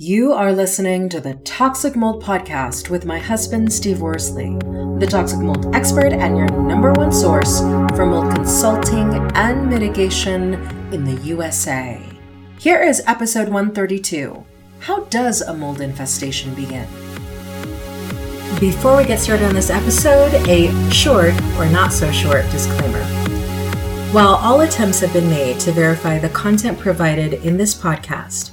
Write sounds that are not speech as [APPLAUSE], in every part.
You are listening to the Toxic Mold Podcast with my husband, Steve Worsley, the toxic mold expert and your number one source for mold consulting and mitigation in the USA. Here is episode 132 How does a mold infestation begin? Before we get started on this episode, a short or not so short disclaimer. While all attempts have been made to verify the content provided in this podcast,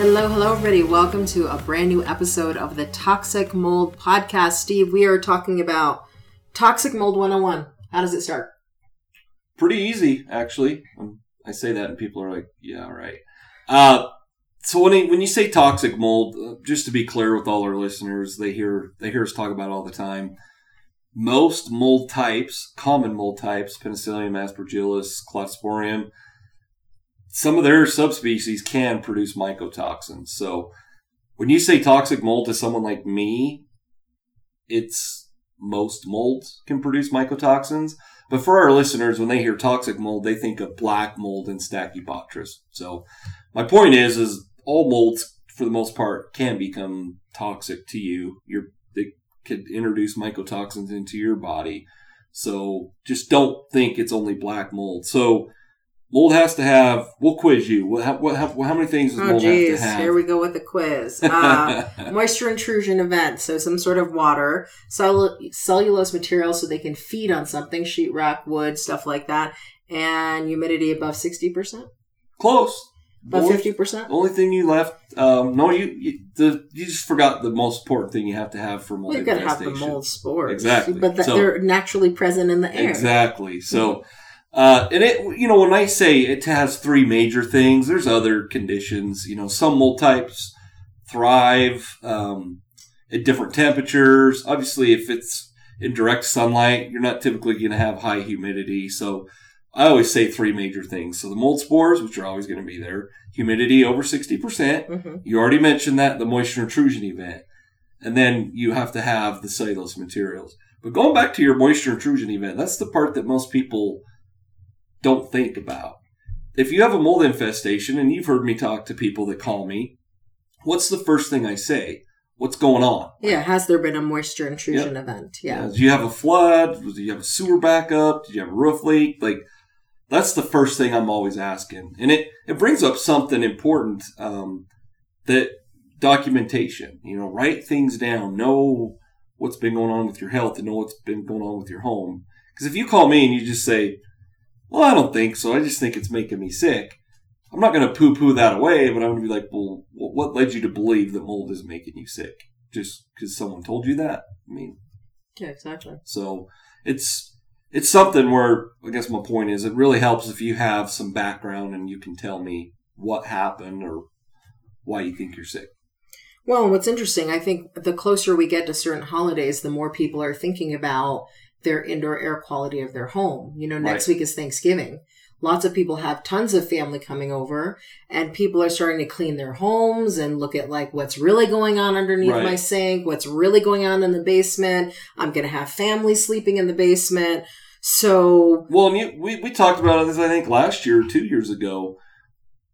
Hello, hello, everybody. Welcome to a brand new episode of the Toxic Mold Podcast. Steve, we are talking about Toxic Mold 101. How does it start? Pretty easy, actually. Um, I say that and people are like, yeah, right. Uh, so when, when you say toxic mold, uh, just to be clear with all our listeners, they hear they hear us talk about all the time. Most mold types, common mold types, Penicillium, Aspergillus, Cladosporium, some of their subspecies can produce mycotoxins. So when you say toxic mold to someone like me, it's most molds can produce mycotoxins. But for our listeners, when they hear toxic mold, they think of black mold and Stachybotrys. So my point is, is all molds for the most part can become toxic to you. You're, they could introduce mycotoxins into your body. So just don't think it's only black mold. So Mold has to have. We'll quiz you. What, how, what, how, how many things does oh, mold geez. have to have? Here we go with the quiz. Uh, [LAUGHS] moisture intrusion event. So some sort of water, cell- cellulose material, so they can feed on something, sheetrock, wood, stuff like that, and humidity above sixty percent. Close. About fifty percent. Only thing you left. Um, no, you you, the, you just forgot the most important thing you have to have for mold. You got to have the mold spores. Exactly. But the, so, they're naturally present in the air. Exactly. So. Mm-hmm uh, and it, you know, when I say it has three major things, there's other conditions. You know, some mold types thrive um, at different temperatures. Obviously, if it's in direct sunlight, you're not typically going to have high humidity. So I always say three major things. So the mold spores, which are always going to be there, humidity over 60%. percent mm hmm You already mentioned that, the moisture intrusion event. And then you have to have the cellulose materials. But going back to your moisture intrusion event, that's the part that most people don't think about. If you have a mold infestation, and you've heard me talk to people that call me, what's the first thing I say? What's going on? Yeah, has there been a moisture intrusion yep. event? Yeah. yeah. Did you have a flood? Do you have a sewer backup? Do you have a roof leak? Like, that's the first thing I'm always asking. And it, it brings up something important um, that documentation, you know, write things down, know what's been going on with your health and know what's been going on with your home. Because if you call me and you just say, well, I don't think so. I just think it's making me sick. I'm not going to poo poo that away, but I'm going to be like, well, what led you to believe that mold is making you sick? Just because someone told you that? I mean, yeah, exactly. So it's it's something where I guess my point is it really helps if you have some background and you can tell me what happened or why you think you're sick. Well, what's interesting, I think the closer we get to certain holidays, the more people are thinking about their indoor air quality of their home. You know, next right. week is Thanksgiving. lots of people have tons of family coming over and people are starting to clean their homes and look at like what's really going on underneath Right. my sink, what's really going on in the basement. I'm going to have family sleeping in the basement. So, Well, and you, we we talked about this I think last year or two years ago,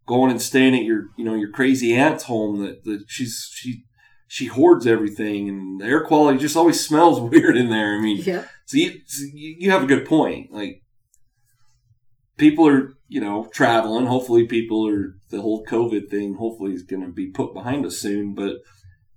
going and staying at your you know your crazy aunt's home that that she's she she hoards everything and the air quality just always [LAUGHS] smells weird in there. I mean, yeah. So you you have a good point. Like people are you know traveling. Hopefully, people are the whole COVID thing. Hopefully, is going to be put behind us soon. But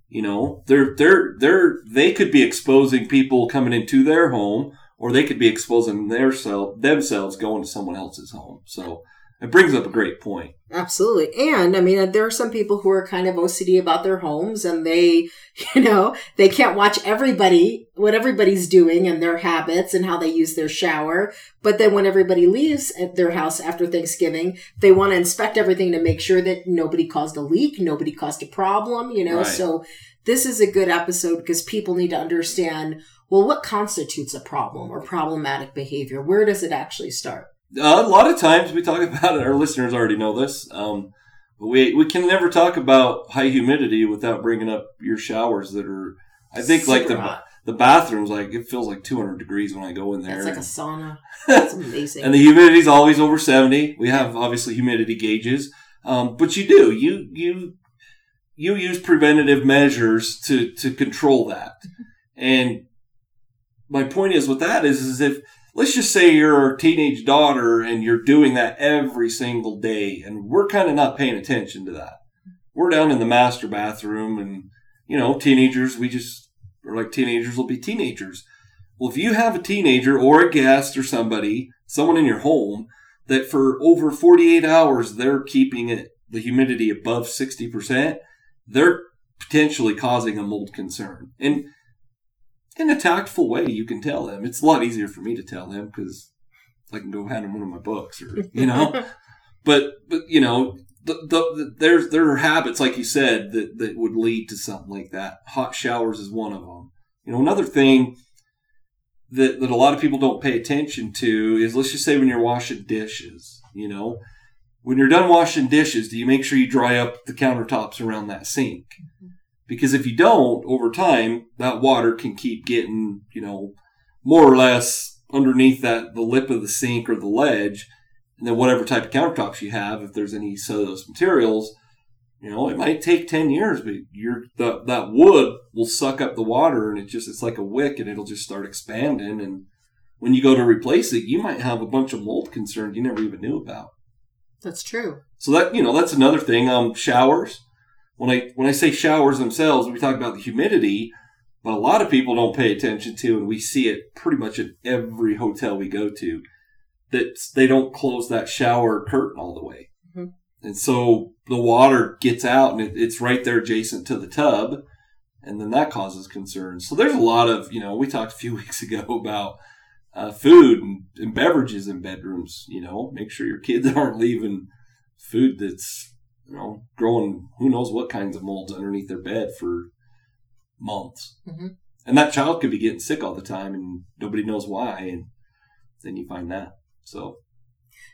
you know, they're they're they're they could be exposing people coming into their home, or they could be exposing their self themselves going to someone else's home. So it brings up a great point. Absolutely. And I mean, uh, there are some people who are kind of OCD about their homes and they, [LAUGHS] you know, they can't watch everybody, what everybody's doing and their habits and how they use their shower. But then when everybody leaves at their house after Thanksgiving, they want to inspect everything to make sure that nobody caused a leak, nobody caused a problem, you know? Right. So this is a good episode because people need to understand, well, what constitutes a problem or problematic behavior? Where does it actually start? Uh, a lot of times we talk [LAUGHS] about it. Our listeners already know this. Um, but we we can never talk about high humidity without bringing up your showers that are. I think like the hot. the bathrooms, like it feels like 200 degrees when I go in there. It's like a sauna. [LAUGHS] It's amazing. and the humidity's always over 70. We have obviously humidity gauges, um, but you do you you you use preventative measures to to control that. And my point is with that is is if let's just say you're a teenage daughter and you're doing that every single day, and we're kind of not paying attention to that. We're down in the master bathroom, and you know, teenagers, we just or like teenagers will be teenagers. Well, if you have a teenager or a guest or somebody, someone in your home, that for over 48 hours they're keeping it the humidity above 60%, they're potentially causing a mold concern. And in a tactful way, you can tell them. It's a lot easier for me to tell them because I can go hand them one of my books or, you know, [LAUGHS] but, but, you know, the, the, the, there's, there are habits, like you said, that, that would lead to something like that. Hot showers is one of them. You know, another thing that, that a lot of people don't pay attention to is let's just say when you're washing dishes, you know, when you're done washing dishes, do you make sure you dry up the countertops around that sink? Because if you don't, over time, that water can keep getting, you know, more or less underneath that the lip of the sink or the ledge, and then whatever type of countertops you have, if there's any cellulose materials, you know, it might take ten years, but you're the, that wood will suck up the water, and it just it's like a wick, and it'll just start expanding. And when you go to replace it, you might have a bunch of mold concerns you never even knew about. That's true. So that you know that's another thing. Um, showers. When I when I say showers themselves, we talk about the humidity, but a lot of people don't pay attention to, and we see it pretty much at every hotel we go to, that they don't close that shower curtain all the way, Mhm. and so the water gets out, and it, it's right there adjacent to the tub, and then that causes concerns. So there's a lot of you know we talked a few [LAUGHS] weeks ago about uh, food and, and beverages in bedrooms. You know, make sure your kids [LAUGHS] aren't leaving food that's you know growing who knows what kinds of molds underneath their bed for months, Mhm. and that child could be getting sick all the time, and nobody knows why, and then you find that. So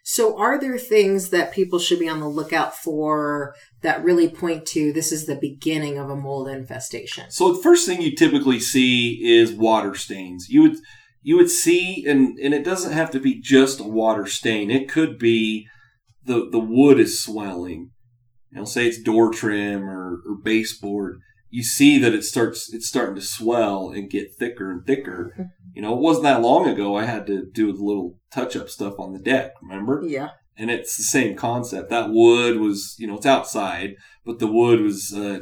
So, are there things that people should be on the lookout for that really point to this is the beginning of a mold infestation? So the first thing you typically see is water stains. You would you would see, and and it doesn't have to be just a water stain. It could be the the wood is swelling. You know, say it's door trim or, or baseboard. You see that it starts it's starting to swell and get thicker and thicker. You know, it wasn't that long ago. I had to do the little touch up stuff on the deck. Remember? Yeah. and it's the same concept. That wood was, you know, it's outside, but the wood was, uh,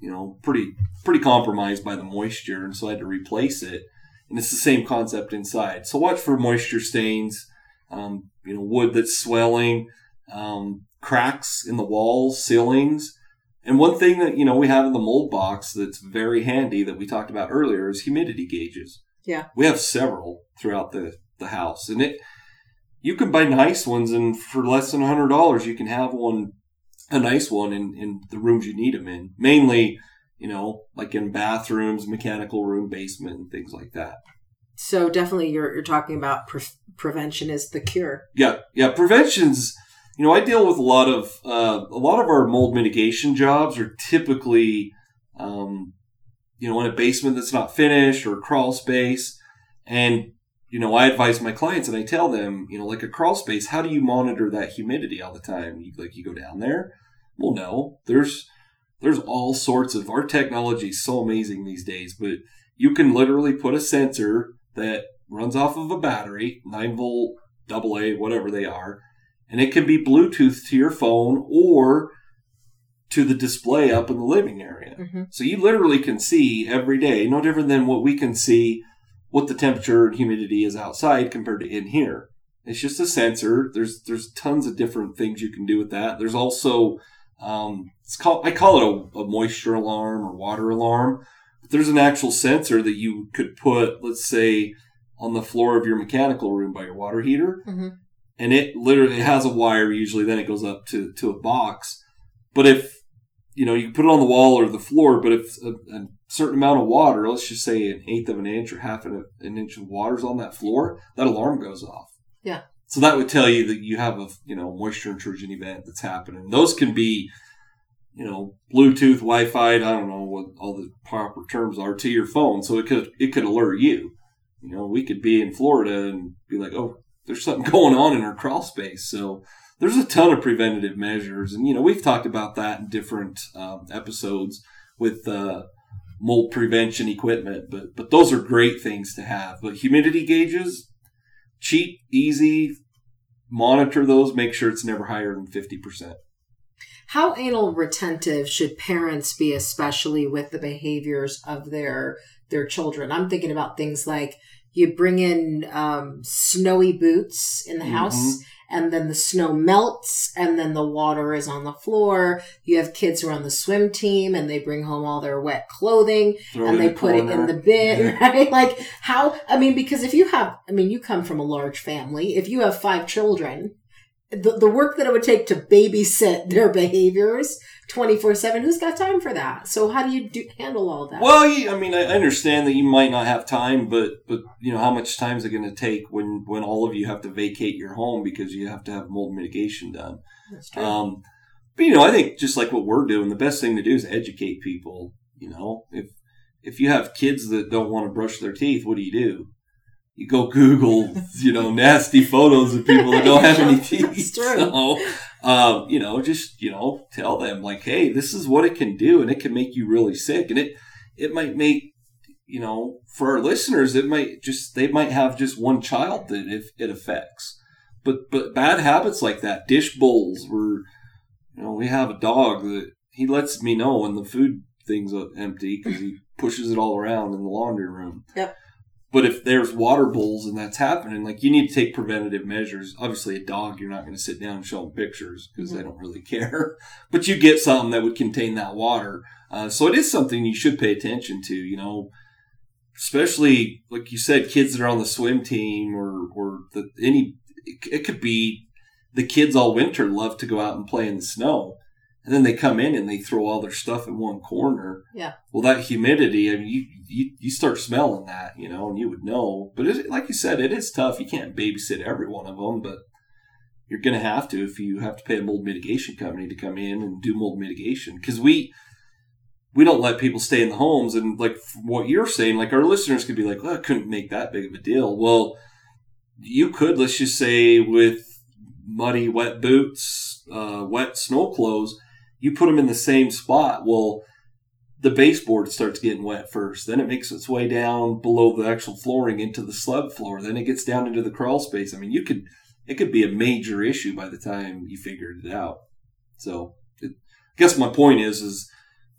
you know, pretty pretty compromised by the moisture, and so I had to replace it. And it's the same concept inside. So watch for moisture stains, um, you know, wood that's swelling, um, cracks in the walls, ceilings. And one thing that you know we have in the mold box that's very handy that we talked about earlier is humidity gauges. Yeah. we have several throughout the the house, and it you can buy nice ones, and for less than hundred dollars, you can have one, a nice one in in the rooms you need them in. Mainly, you know, like in bathrooms, mechanical room, basement, and things like that. So, definitely, you're, you're talking about pre- prevention is the cure. Yeah, yeah. Prevention's. You know, I deal with a lot of uh, a lot of our mold mitigation jobs are typically, um, you know, in a basement that's not finished or a crawl space, and you know, I advise my clients and I tell them, you know, like a crawl space, how do you monitor that humidity all the time? You, like you go down there. Well, no, there's there's all sorts of our technology is so amazing these days, but you can literally put a sensor that runs off of a battery, 9 volt, AA, whatever they are, and it can be Bluetooth to your phone or to the display up in the living area. Mm-hmm. So you literally can see every day, no different than what we can see what the temperature and humidity is outside compared to in here. It's just a sensor. There's there's tons of different things you can do with that. There's also um, it's called I call it a, a moisture alarm or water alarm. But there's an actual sensor that you could put, let's say, on the floor of your mechanical room by your water heater, Mhm. And it literally it has a wire. Usually, then it goes up to to a box. But if you know, you put it on the wall or the floor, but if a, a certain amount of water, let's just say an eighth of an inch or half an, an inch of water's on that floor, that alarm goes off. Yeah. So that would tell you that you have a you know moisture intrusion event that's happening. Those can be, you know, Bluetooth, Wi-Fi. I don't know what all the proper terms are to your phone, so it could it could alert you. You know, we could be in Florida and be like, oh, there's something [LAUGHS] going on in our crawl space. So there's a ton of preventative measures, and you know we've talked about that in different um, episodes with uh, mold prevention equipment. But but those are great things to have. But humidity gauges, cheap, easy. Monitor those. Make sure it's never higher than fifty percent. How anal retentive should parents be, especially with the behaviors of their their children? I'm thinking about things like you bring in um, snowy boots in the house, and then the snow melts, and then the water is on the floor. You have kids who are on the swim team, and they bring home all their wet clothing, and they put it in the bin, [LAUGHS] right? Like how? I mean, because if you have, I mean, you come from a large family. If you have five children, the, the work that it would take to babysit [LAUGHS] their behaviors 24 7 who's got time for that so how do you do, handle all that Well, you, I mean, I understand that you might not have time, but but you know, how much time is it going to take when when all of you have to vacate your home because you have to have mold mitigation done? That's true. Um, but you know, I think just like what we're doing, the best thing to do is educate people. You know, if if you have kids that don't want to brush their teeth, what do you do? You go Google, you know, nasty photos of people that don't have any [LAUGHS] teeth. That's true. So, um, you know, just you know, tell them like, hey, this is what it can do, and it can make you really sick, and it it might make you know, for our listeners, it might just they might have just one child that if it affects. But but bad habits like that, dish bowls, where you know we have a dog that he lets me know when the food thing's are empty because he pushes it all around in the laundry room. Yep. But if there's water bowls and that's happening, like you need to take preventative measures. Obviously, a dog, you're not going to sit down and show them pictures because they don't really [LAUGHS] care. But you get something that would contain that water. Uh, so it is something you should pay attention to. You know, especially like you said, kids that are on the swim team or or the any. It, it could be the kids all winter love to go out and play in the snow, and then they come in and they throw all their stuff in one corner. Yeah. Well, that humidity, I mean, you you, you start smelling that, you know, and you would know. But it, like you said, it is tough. You can't babysit every one of them, but you're going to have to if you have to pay a mold mitigation company to come in and do mold mitigation because we we don't let people stay in the homes and like what you're saying like our listeners could be like well i couldn't make that big of a deal well you could let's just say with muddy wet boots uh, wet snow clothes you put them in the same spot well the baseboard starts getting wet first. Then it makes its way down below the actual flooring into the slab floor. Then it gets down into the crawl space. I mean you could it could be a major issue by the time you figured it out. So it, i guess my point is is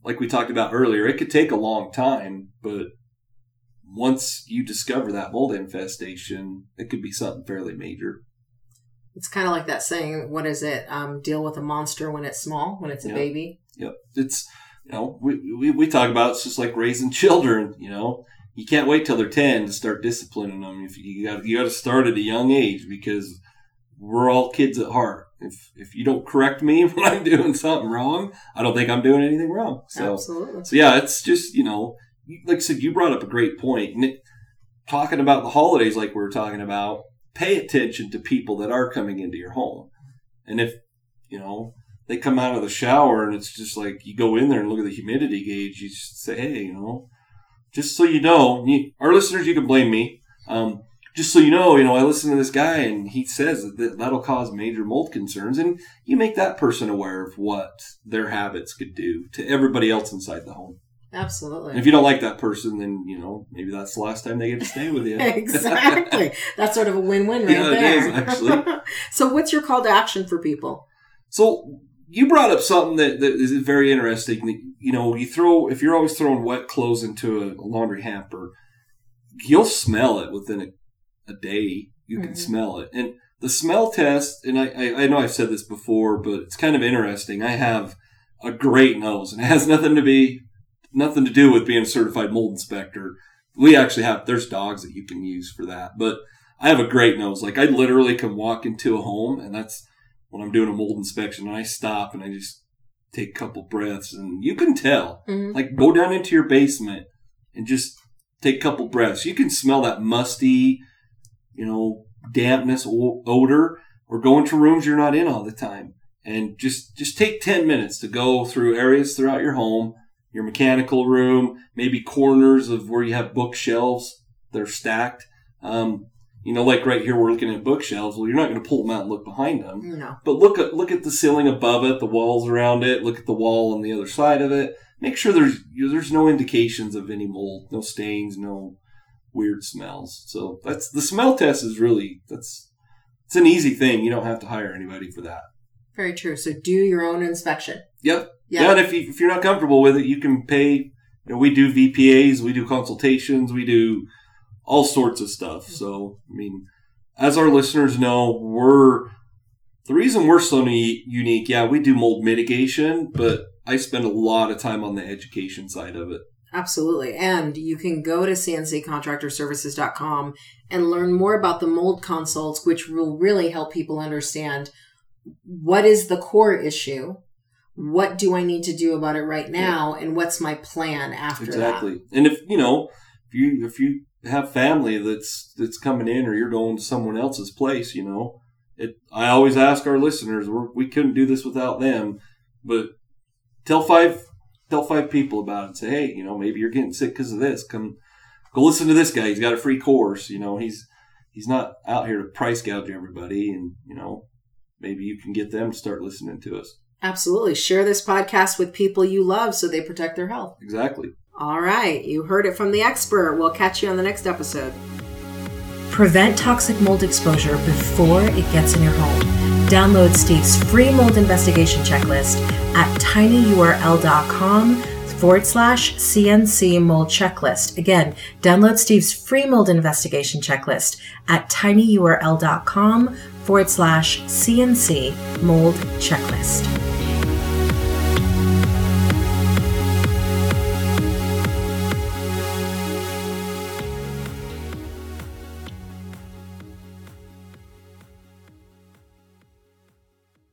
like we talked about earlier it could take a long time but once you discover that mold infestation it could be something fairly major it's kind of like that saying what is it um, deal with a monster when it's small when it's a Yeah. baby Yep. It's, you know, we, we, we talk about it's just like raising [LAUGHS] children, you know. You can't wait till they're 10 to start disciplining them. If you got you got to start at a young age because we're all kids at heart. If if you don't correct me [LAUGHS] when I'm doing something wrong, I don't think I'm doing anything wrong. So absolutely so yeah, it's just you know, like I said, you brought up a great point. And it, talking about the holidays, like we were talking about, pay attention to people that are coming into your home. And if, you know, they come out of the shower and it's just like you go in there and look at the humidity gauge, you just say, hey, you know, just so you know, you, our listeners, you can blame me. Um, just so you know, you know, I listen to this guy and he says that that'll cause major mold concerns, and you make that person aware of what their habits could do to everybody else inside the home. Absolutely. And if you don't like that person, then you know maybe that's the last time they get to stay with [LAUGHS] you. exactly. That's sort of a win-win right Yeah, it there. is, actually. [LAUGHS] so, what's your call to action for people? So you brought up something that, that is very interesting. That, you know, you throw if you're always throwing wet clothes into a laundry hamper, you'll smell it within a, a day. You can Mhm. smell it, and the smell test. And I, I I know I've said this before, but it's kind of interesting. I have a great nose, and it has nothing to be nothing to do with being a certified mold inspector. We actually have there's dogs that you can use for that, but I have a great nose. Like I literally can walk into a home, and that's when I'm doing a mold inspection, and I stop and I just take a couple breaths, and you can tell. Mhm. Like go down into your basement and just take a couple breaths. You can smell that musty, you know, dampness odor, or go into rooms you're not in all the time, and just just take ten minutes to go through areas throughout your home, your mechanical room, maybe corners of where you have bookshelves that are stacked. Um, you know, like right here, we're looking at bookshelves. Well, you're not going to pull them out and look behind them. No. But look at look at the ceiling above it, the walls around it. Look at the wall on the other side of it. Make sure there's there's no indications of any mold, no stains, no weird smells. So that's the smell test is really that's it's an easy thing. You don't have to hire anybody for that. Very true. So, do your own inspection. Yep. Yeah. Yeah, and if, you, if you're not comfortable with it, you can pay. You know, we do VPAs, we do consultations, we do all sorts of stuff. So, I mean, as our listeners know, we're the reason we're so unique. Yeah, we do mold mitigation, but I spend a lot of time on the education side of it. Absolutely. And you can go to cnccontractorservices.com and learn more about the mold consults, which will really help people understand what is the core issue, what do I need to do about it right now, and what's my plan after exactly. And if you know, if you if you have family that's that's coming in, or you're going to someone else's place, you know, it. I always ask our listeners, we're, we couldn't do this without them, but tell five tell five people about it. and Say, hey, you know, maybe you're getting sick because of this. Come, go listen to this guy. He's got a free course. You know, he's he's not out here to price gouge everybody, and you know, maybe you can get them to start listening to us. That. Absolutely. Share this podcast with people you love so they protect their health. Exactly. All right. You heard it from the expert. We'll catch you on the next episode. Prevent toxic mold exposure before it gets in your home. Download Steve's free mold investigation checklist at tinyurl.com forward slash CNC mold checklist. Again, download Steve's free mold investigation checklist at tinyurl.com forward slash CNC mold checklist.